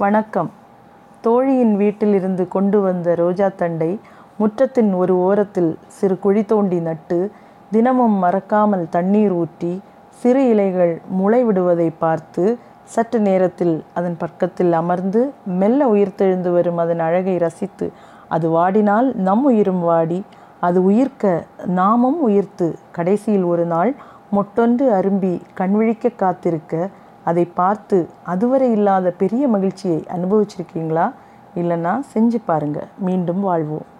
வணக்கம். தோழியின் வீட்டிலிருந்து கொண்டு வந்த ரோஜா தண்டை முற்றத்தின் ஒரு ஓரத்தில் சிறு குழி தோண்டி நட்டு தினமும் மறக்காமல் தண்ணீர் ஊற்றி சிறு இலைகள் முளை விடுவதை பார்த்து சற்று நேரத்தில் அதன் பக்கத்தில் அமர்ந்து மெல்ல உயிர்த்தெழுந்து வரும் அதன் அழகை ரசித்து அது வாடினால் நம் உயிரும் வாடி அது உயிர்க்க நாமும் உயிர்த்து கடைசியில் ஒரு நாள் மொட்டொன்று அரும்பி கண்விழிக்க காத்திருக்க அதை பார்த்து அதுவரை இல்லாத பெரிய மகிழ்ச்சியை அனுபவிச்சிருக்கீங்களா? இல்லைன்னா செஞ்சு பாருங்க. மீண்டும் வாழ்வோம்.